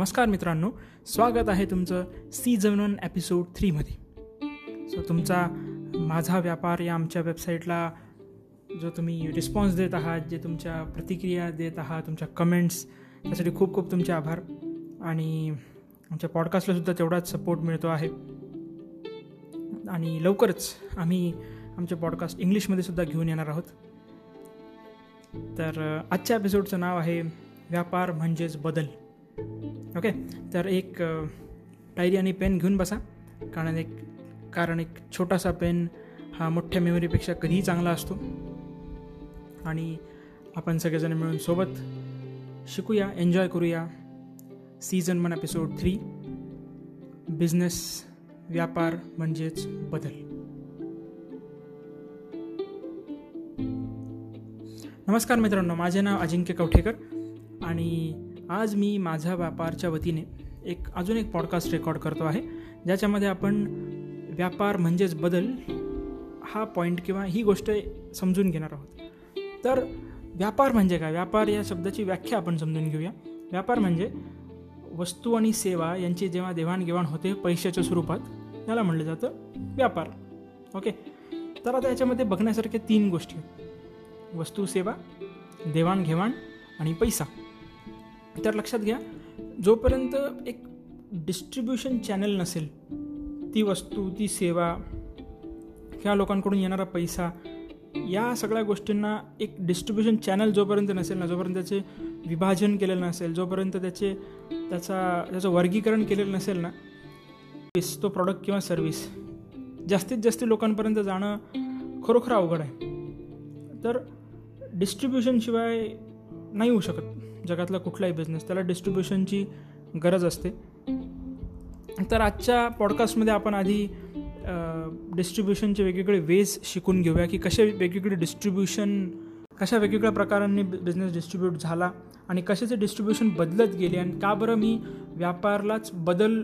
नमस्कार मित्रांनो स्वागत आहे तुमचं सीझन वन एपिसोड थ्रीमध्ये सो तुमचा माझा व्यापार या आमच्या वेबसाईटला जो तुम्ही रिस्पॉन्स देत आहात जे तुमच्या प्रतिक्रिया देत आहात तुमच्या कमेंट्स त्यासाठी खूप खूप तुमचे आभार. आणि आमच्या पॉडकास्टलासुद्धा तेवढाच सपोर्ट मिळतो आहे. आणि लवकरच आम्ही आमचे पॉडकास्ट इंग्लिशमध्ये सुद्धा घेऊन येणार आहोत. तर आजच्या एपिसोडचं नाव आहे व्यापार म्हणजेच बदल. ओके तर एक डायरी आणि पेन घेऊन बसा. कारण एक कारण एक छोटासा पेन हा मोठ्या मेमरीपेक्षा कधीही चांगला असतो. आणि आपण सगळेजण मिळून सोबत शिकूया एन्जॉय करूया. Season one episode three business व्यापार म्हणजेच बदल. नमस्कार मित्रांनो माझे नाव अजिंक्य कवठेकर आणि आज मी माझा व्यापारच्या वतीने एक अजून एक पॉडकास्ट रेकॉर्ड करतो आहे ज्याच्यामध्ये आपण व्यापार म्हणजेच बदल हा पॉईंट किंवा ही गोष्ट समजून घेणार आहोत. तर व्यापार म्हणजे काय? व्यापार या शब्दाची व्याख्या आपण समजून घेऊया. व्यापार म्हणजे वस्तू आणि सेवा यांची जेव्हा देवाणघेवाण होते पैशाच्या स्वरूपात याला म्हटलं जातं व्यापार. ओके तर आता याच्यामध्ये बघण्यासारख्या तीन गोष्टी आहेत. वस्तू सेवा देवाणघेवाण आणि पैसा. तर लक्षात घ्या. जोपर्यंत एक डिस्ट्रीब्युशन चॅनल नसेल ती वस्तू ती सेवा किंवा लोकांकडून येणारा पैसा या सगळ्या गोष्टींना एक डिस्ट्रीब्युशन चॅनल जोपर्यंत नसेल ना जोपर्यंत त्याचे विभाजन केलेलं नसेल जोपर्यंत त्याचे त्याचा त्याचं वर्गीकरण केलेलं नसेल ना तो प्रॉडक्ट किंवा सर्व्हिस जास्तीत जास्त लोकांपर्यंत जाणं खरोखर अवघड आहे. तर डिस्ट्रीब्युशनशिवाय नाही होऊ शकत. जगातला कुठलाही बिझनेस त्याला डिस्ट्रीब्युशनची गरज असते. तर आजच्या पॉडकास्टमध्ये आपण आधी डिस्ट्रीब्युशनचे वेगवेगळे वेज शिकून घेऊया की कसे वेगवेगळे डिस्ट्रीब्युशन कशा वेगवेगळ्या प्रकारांनी बिझनेस डिस्ट्रीब्यूट झाला आणि कशाचे डिस्ट्रीब्युशन बदलत गेले आणि का बरं मी व्यापारालाच बदल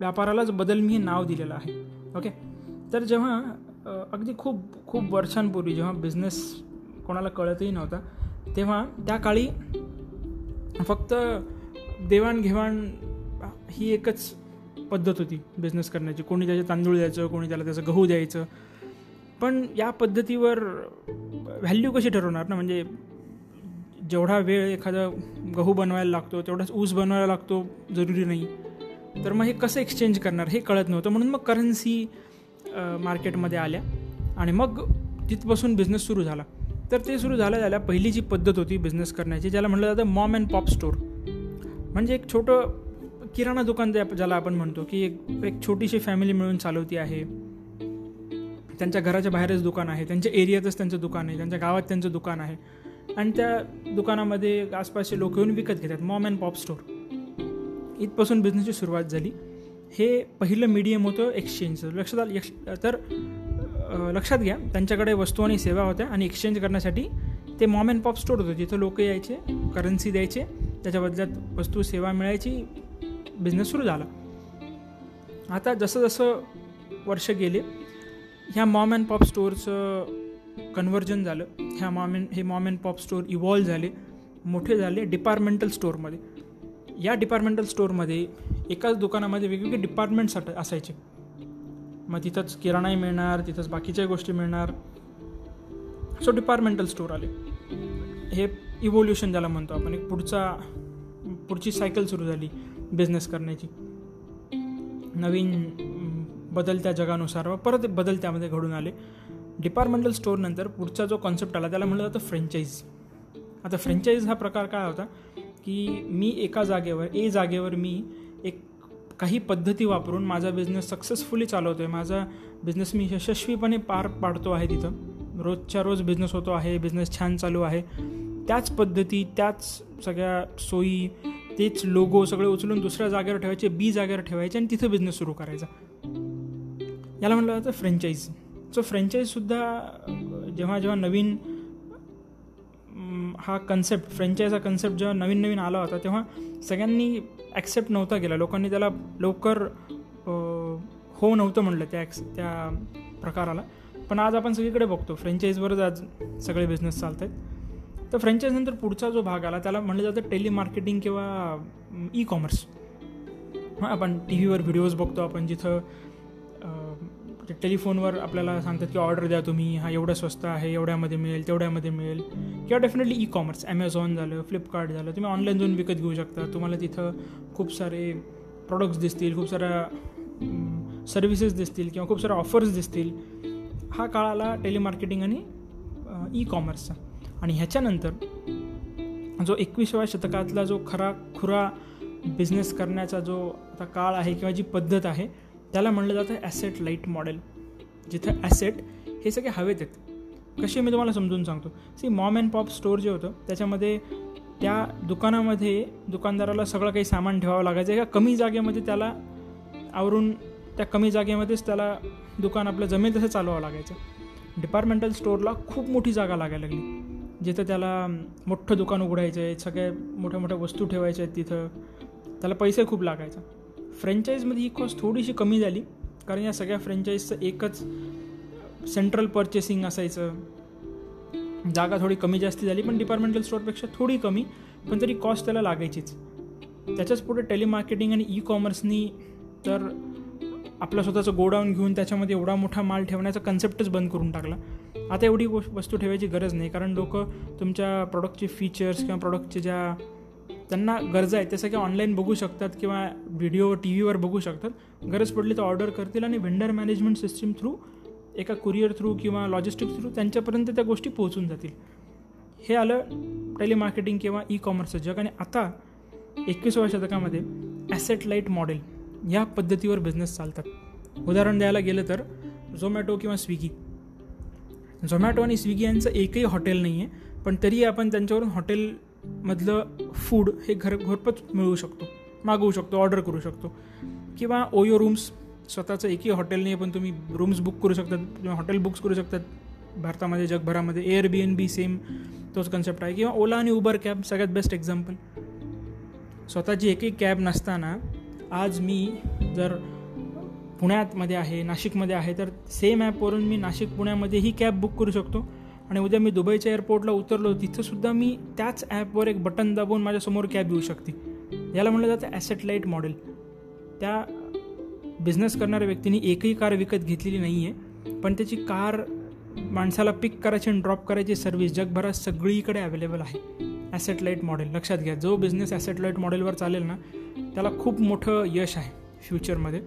व्यापारालाच बदल मी हे नाव दिलेलं आहे. ओके तर जेव्हा अगदी खूप खूप वर्षांपूर्वी जेव्हा बिझनेस कोणाला कळतही नव्हता तेव्हा त्या काळी फक्त देवाणघेवाण ही एकच पद्धत होती बिझनेस करण्याची. कोणी त्याचे तांदूळ द्यायचं कोणी त्याला त्याचं गहू द्यायचं. पण या पद्धतीवर व्हॅल्यू कशी ठरवणार ना? म्हणजे जेवढा वेळ एखादा गहू बनवायला लागतो तेवढाच ऊस बनवायला लागतो जरुरी नाही. तर मग हे कसं एक्सचेंज करणार हे कळत नव्हतं. म्हणून मग करन्सी मार्केटमध्ये आल्या आणि मग तिथपासून बिझनेस सुरू झाला. तर ते सुरू झालं झाल्या पहिली जी पद्धत होती बिझनेस करण्याची ज्याला म्हटलं जातं मॉम अँड पॉप स्टोर म्हणजे एक छोटं किराणा दुकान ज्याला आपण म्हणतो की एक एक छोटीशी फॅमिली मिळून चालवती आहे. त्यांच्या घराच्या बाहेरच दुकान आहे त्यांच्या एरियातच त्यांचं दुकान आहे त्यांच्या गावात त्यांचं दुकान आहे. आणि त्या दुकानामध्ये आसपासचे लोक येऊन विकत घेतात मॉम अँड पॉप स्टोर इथपासून बिझनेसची सुरुवात झाली. हे पहिलं मीडियम होतं एक्सचेंजचं लक्षात आलं तर लक्षात घ्या त्यांच्याकडे वस्तू आणि सेवा होत्या आणि एक्सचेंज करण्यासाठी ते मॉम अँड पॉप स्टोर होते. जिथं लोक यायचे करन्सी द्यायचे त्याच्या बदल्यात वस्तू सेवा मिळायची बिझनेस सुरू झाला. आता जसं जसं वर्ष गेले ह्या मॉम अँड पॉप स्टोअरचं कन्व्हर्जन झालं. ह्या मॉम अँड हे mom and pop store evolve झाले मोठे झाले डिपार्टमेंटल स्टोअरमध्ये या डिपार्टमेंटल स्टोअरमध्ये एकाच दुकानामध्ये वेगवेगळे डिपार्टमेंट्स असायचे. मग तिथंच किराणाही मिळणार तिथंच बाकीच्या गोष्टी मिळणार. सो डिपार्टमेंटल स्टोअर आले. हे इव्होल्युशन ज्याला म्हणतो आपण एक पुढचा पुढची सायकल सुरू झाली बिझनेस करण्याची. नवीन बदलत्या जगानुसार व परत बदल त्यामध्ये घडून आले. डिपार्टमेंटल स्टोअरनंतर पुढचा जो कॉन्सेप्ट आला त्याला म्हणलं जातं फ्रँचाईज आता फ्रँचाईज हा प्रकार काय होता की मी एका जागेवर ए जागेवर मी एक काही पद्धती वापरून माझा बिझनेस सक्सेसफुली चालवतो आहे माझा बिझनेस मी यशस्वीपणे पार पाडतो आहे तिथं. रोजच्या रोज बिझनेस होतो आहे बिझनेस छान चालू आहे. त्याच पद्धती त्याच सगळ्या सोयी तेच लोगो सगळे उचलून दुसऱ्या जागेवर ठेवायचे बी जागेवर ठेवायचे आणि तिथं बिझनेस सुरू करायचा. याला म्हटलं जातं फ्रँचाईज सो फ्रँचाईजसुद्धा जेव्हा जेव्हा नवीन हा कन्सेप्ट फ्रँचाईज हा कन्सेप्ट जेव्हा नवीन नवीन आला होता तेव्हा सगळ्यांनी ॲक्सेप्ट नव्हता केला. लोकांनी त्याला लवकर हो नव्हतं म्हणलं त्या ॲक्स त्या प्रकाराला. पण आज आपण सगळीकडे बघतो. फ्रँचाईजवरच आज सगळे बिझनेस चालत आहेत तर फ्रँचाईजनंतर पुढचा जो भाग आला त्याला म्हणलं जातं टेलिमार्केटिंग किंवा ई कॉमर्स हां आपण टी व्हीवर व्हिडिओज बघतो आपण जिथं टेलिफोनवर आपल्याला सांगतात की ऑर्डर द्या तुम्ही हा एवढं स्वस्त आहे एवढ्यामध्ये मिळेल तेवढ्यामध्ये मिळेल. किंवा डेफिनेटली ई कॉमर्स ॲमेझॉन झालं फ्लिपकार्ट झालं तुम्ही ऑनलाईन जाऊन विकत घेऊ शकता. तुम्हाला तिथं खूप सारे प्रोडक्ट्स दिसतील खूप साऱ्या सर्व्हिसेस दिसतील किंवा खूप साऱ्या ऑफर्स दिसतील. हा काळ आला टेलिमार्केटिंग आणि ई कॉमर्सचा आणि ह्याच्यानंतर जो एकविसाव्या शतकातला जो खरा खुरा बिझनेस करण्याचा जो आता काळ आहे किंवा जी पद्धत आहे त्याला म्हणलं जातं ॲसेट लाइट मॉडेल जिथं ॲसेट हे सगळे हवेत आहेत. कसे मी तुम्हाला समजून सांगतो. See mom and pop store जे होतं त्याच्यामध्ये त्या दुकानामध्ये दुकानदाराला सगळं काही सामान ठेवावं लागायचं. एका कमी जागेमध्ये त्याला आवरून त्या कमी जागेमध्येच त्याला दुकान आपलं जमेल तसं चालवावं लागायचं. डिपार्टमेंटल स्टोअरला खूप मोठी जागा लागायला लागली. जिथं त्याला मोठं दुकान उघडायचं आहे सगळ्या मोठ्या मोठ्या वस्तू ठेवायच्या आहेत तिथं. त्याला पैसे खूप लागायचा. फ्रँचाईजमध्ये ही कॉस्ट थोडीशी कमी झाली. कारण या सगळ्या फ्रँचाईजचं एकच सेंट्रल पर्चेसिंग असायचं. जागा थोडी कमी जास्ती झाली पण डिपार्टमेंटल स्टोअरपेक्षा थोडी कमी पण तरी कॉस्ट त्याला लागायचीच. त्याच्याच पुढे टेलिमार्केटिंग आणि ई कॉमर्सनी तर आपलं स्वतःचं गोडाऊन घेऊन त्याच्यामध्ये एवढा मोठा माल ठेवण्याचा कन्सेप्टच बंद करून टाकला. आता एवढी वस्तू ठेवायची गरज नाही कारण लोक तुमच्या प्रॉडक्टचे फीचर्स किंवा प्रॉडक्टचे ज्या त्यांना गरजा आहेत. त्या सगळ्या ऑनलाईन बघू शकतात किंवा व्हिडिओ टी व्हीवर बघू शकतात. गरज पडली तर ऑर्डर करतील आणि व्हेंडर मॅनेजमेंट सिस्टीम थ्रू एका कुरिअर थ्रू किंवा लॉजिस्टिक थ्रू त्यांच्यापर्यंत त्या गोष्टी पोहोचून जातील. हे आलं टेलिमार्केटिंग किंवा ई कॉमर्सचं जग. आणि आता एकविसाव्या शतकामध्ये ॲसेट लाइट मॉडेल या पद्धतीवर बिझनेस चालतात. उदाहरण द्यायला गेलं तर झोमॅटो किंवा स्विगी झोमॅटो आणि स्विगी यांचं एकही हॉटेल नाही आहे पण तरी आपण त्यांच्यावरून हॉटेल मधलं फूड हे घर घरपच मिळवू शकतो मागवू शकतो ऑर्डर करू शकतो. किंवा ओयो रूम्स स्वतःचं एकही हॉटेल नाही पण तुम्ही रूम्स बुक करू शकतात किंवा हॉटेल बुक्स करू शकतात भारतामध्ये जगभरामध्ये Airbnb same तोच कन्सेप्ट आहे. किंवा ओला आणि उबर कॅब सगळ्यात बेस्ट एक्झाम्पल स्वतःची एकही कॅब नसताना आज मी जर पुण्यातमध्ये आहे नाशिकमध्ये आहे तर सेम ॲपवरून मी नाशिक पुण्यामध्ये ही कॅब बुक करू शकतो. आणि उद्या मी दुबईच्या एअरपोर्टला उतरलो तिथंसुद्धा मी त्याच ॲपवर एक बटन दाबून माझ्यासमोर कॅब येऊ शकते. याला म्हणलं जातं ॲसेट लाइट मॉडेल त्या बिझनेस करणाऱ्या व्यक्तीने एकही कार विकत घेतलेली नाही आहे पण त्याची कार माणसाला पिक करायची आणि ड्रॉप करायची सर्व्हिस जगभरात सगळीकडे अवेलेबल आहे. ॲसेट लाइट मॉडेल लक्षात घ्या जो बिझनेस ॲसेट लाइट मॉडेलवर चालेल ना त्याला खूप मोठं यश आहे फ्युचरमध्ये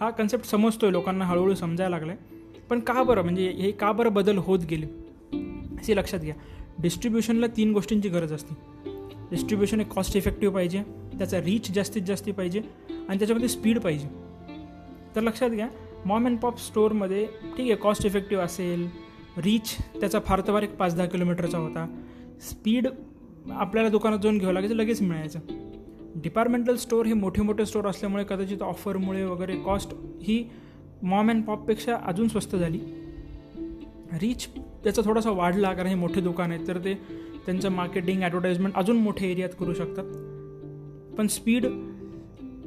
हा कन्सेप्ट समजतो आहे लोकांना हळूहळू समजायला लागला आहे पण का बरं? म्हणजे हे का बरं बदल होत गेले? असे लक्षात घ्या. डिस्ट्रीब्युशनला तीन गोष्टींची गरज असते. डिस्ट्रीब्युशन हे कॉस्ट इफेक्टिव्ह पाहिजे त्याचा रीच जास्तीत जास्त पाहिजे आणि त्याच्यामध्ये स्पीड पाहिजे. तर लक्षात घ्या मॉम अँड पॉप स्टोअरमध्ये ठीक आहे कॉस्ट इफेक्टिव्ह असेल रीच त्याचा फार तर एक पाच दहा किलोमीटरचा होता. स्पीड आपल्याला दुकानात जाऊन घ्यावं लागायचं लगेच मिळायचं. डिपार्टमेंटल स्टोअर हे मोठे मोठे स्टोअर असल्यामुळे कदाचित ऑफरमुळे वगैरे कॉस्ट ही मॉम अँड पॉपपेक्षा अजून स्वस्त झाली. रीच त्याचा थोडासा वाढला कारण हे मोठे दुकान आहेत तर ते त्यांचं मार्केटिंग ॲडव्हर्टाईजमेंट अजून मोठ्या एरियात करू शकतात. पण स्पीड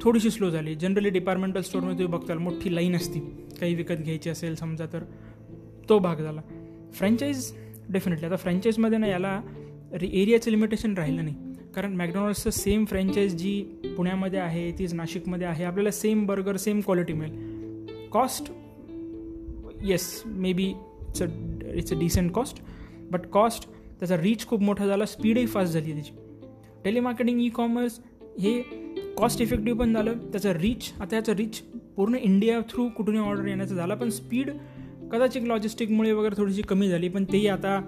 थोडीशी स्लो झाली. जनरली डिपार्टमेंटल स्टोअरमध्ये तुम्ही बघताल मोठी लाईन असती. काही विकत घ्यायची असेल समजा तर तो भाग झाला. फ्रँचाईज डेफिनेटली आता फ्रँचाईजमध्ये ना याला एरियाचं लिमिटेशन राहिलं नाही. कारण मॅकडॉनल्ड्सचं सेम फ्रँचाईज जी पुण्यामध्ये आहे तीच नाशिकमध्ये आहे आपल्याला सेम बर्गर सेम क्वालिटी मिळेल. Cost yes maybe it's a it's a decent cost but cost त्याचा रीच खूप मोठा झाला स्पीडही फास्ट झाली त्याची. टेलिमार्केटिंग ई कॉमर्स हे कॉस्ट इफेक्टिव्ह पण झालं. त्याचं रीच आता याचं रीच पूर्ण इंडिया थ्रू कुठूनही ऑर्डर येण्याचं झालं पण स्पीड कदाचित लॉजिस्टिकमुळे वगैरे थोडीशी कमी झाली पण तेही आता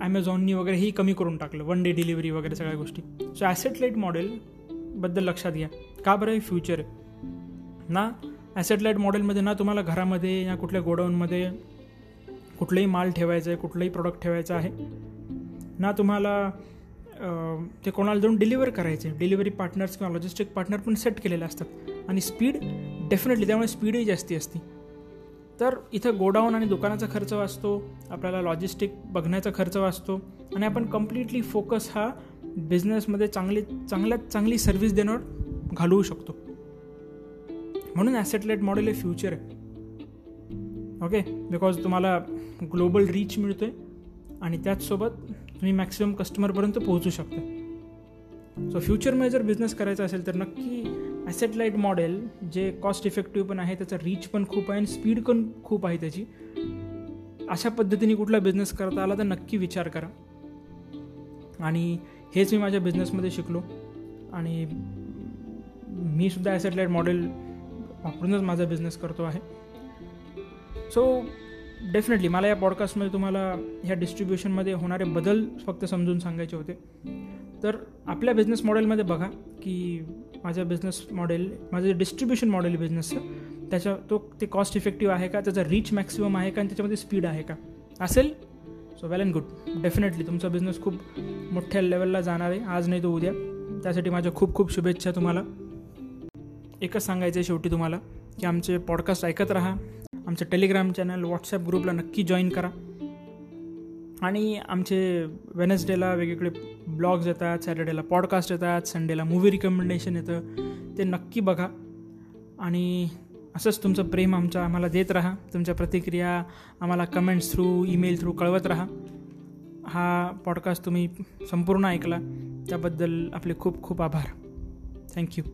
ॲमेझॉननी वगैरे ही कमी करून टाकलं वन डे डिलिव्हरी वगैरे सगळ्या गोष्टी. सो ॲसेट लाइट मॉडेलबद्दल लक्षात घ्या. का बरं हे फ्युचर आहे ना ॲसेट लाइट मॉडेलमध्ये ना तुम्हाला घरामध्ये या कुठल्या गोडाऊनमध्ये कुठलंही माल ठेवायचं आहे कुठलंही प्रोडक्ट ठेवायचं आहे ना तुम्हाला ते कोणाला जाऊन डिलिव्हर करायचे डिलिव्हरी पार्टनर्स किंवा लॉजिस्टिक पार्टनर पण सेट केलेले असतात. आणि स्पीड डेफिनेटली त्यामुळे स्पीडही जास्ती असते. तर इथं गोडाऊन आणि दुकानाचा खर्च वाचतो आपल्याला लॉजिस्टिक बघण्याचा खर्च वाचतो आणि आपण कम्प्लिटली फोकस हा बिझनेसमध्ये चांगली चांगल्यात चांगली सर्व्हिस देण्यावर घालवू शकतो. म्हणून ॲसेटलेट मॉडेल हे फ्युचर आहे. ओके बिकॉज तुम्हाला ग्लोबल रीच मिळतो आहे आणि त्याचसोबत तुम्ही मॅक्सिमम कस्टमरपर्यंत पोहोचू शकता. सो फ्युचरमध्ये जर बिझनेस करायचा असेल तर नक्की ॲसेट लाइट मॉडेल जे कॉस्ट इफेक्टिव्ह पण आहे त्याचा रीच पण खूप आहे आणि स्पीड पण खूप आहे त्याची. अशा पद्धतीने कुठला बिझनेस करता आला तर नक्की विचार करा. आणि हेच मी माझ्या बिझनेसमध्ये शिकलो. आणि मी सुद्धा ॲसेट लाइट मॉडेल वापरूनच माझा बिझनेस करतो आहे. सो डेफिनेटली मला या पॉडकास्टमध्ये तुम्हाला ह्या डिस्ट्रीब्युशनमध्ये होणारे बदल फक्त समजून सांगायचे होते. तर आपल्या बिझनेस मॉडेलमध्ये बघा की माझ्या बिझनेस मॉडेल माझं जे डिस्ट्रीब्युशन मॉडेल बिझनेसचं त्याच्या तो ते कॉस्ट इफेक्टिव्ह आहे का? त्याचा रीच मॅक्सिमम आहे का? आणि त्याच्यामध्ये स्पीड आहे का? असेल? So well and good definitely तुमचा बिझनेस खूप मोठ्या लेवलला जाणार आहे. आज नाही तो उद्या. त्यासाठी माझ्या खूप खूप शुभेच्छा तुम्हाला. एकच सांगायचं आहे शेवटी तुम्हाला की आमचे पॉडकास्ट ऐकत राहा. आमचं टेलिग्राम चॅनल व्हॉट्सॲप ग्रुपला नक्की जॉईन करा. आणि आमचे वेनसडेला वेगवेगळे ब्लॉग्स येतात सॅटर्डेला पॉडकास्ट येतात संडेला मूवी रिकमेंडेशन येतं ते नक्की बघा. आणि असंच तुमचं प्रेम आमच्या आम्हाला देत राहा. तुमच्या प्रतिक्रिया आम्हाला कमेंट्स थ्रू ईमेल थ्रू कळवत राहा. हा पॉडकास्ट तुम्ही संपूर्ण ऐकला. त्याबद्दल आपले खूप खूप आभार. थँक्यू